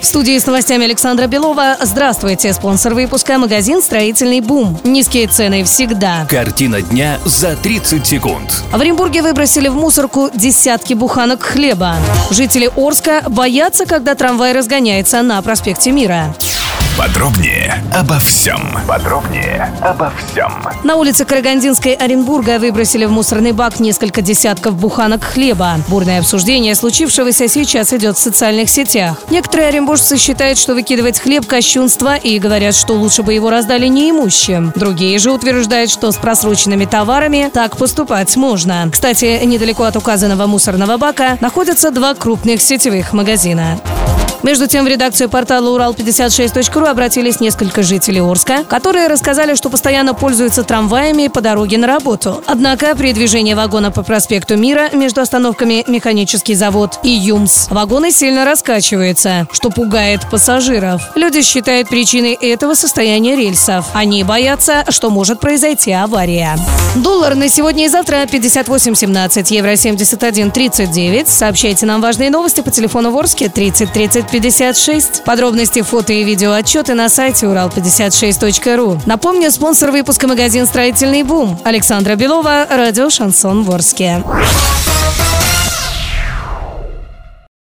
В студии с новостями Александра Белова. Здравствуйте. Спонсор выпуска – магазин «Строительный бум». Низкие цены всегда. Картина дня за 30 секунд. В Оренбурге выбросили в мусорку десятки буханок хлеба. Жители Орска боятся, когда трамвай разгоняется на проспекте Мира. Подробнее обо всем. Подробнее обо всем. На улице Карагандинской Оренбурга выбросили в мусорный бак несколько десятков буханок хлеба. Бурное обсуждение случившегося сейчас идет в социальных сетях. Некоторые оренбуржцы считают, что выкидывать хлеб – кощунство и говорят, что лучше бы его раздали неимущим. Другие же утверждают, что с просроченными товарами так поступать можно. Кстати, недалеко от указанного мусорного бака находятся два крупных сетевых магазина. Между тем, в редакцию портала Урал56.ру обратились несколько жителей Орска, которые рассказали, что постоянно пользуются трамваями по дороге на работу. Однако при движении вагона по проспекту Мира между остановками Механический завод и ЮМС вагоны сильно раскачиваются, что пугает пассажиров. Люди считают причиной этого состояние рельсов. Они боятся, что может произойти авария. Доллар на сегодня и завтра 58.17, евро 71.39. Сообщайте нам важные новости по телефону Ворске 30 30 56. Подробности, фото и видео отчеты на сайте урал56.ру. Напомню, спонсор выпуска магазин «Строительный бум». Александра Белова, радио «Шансон Ворске».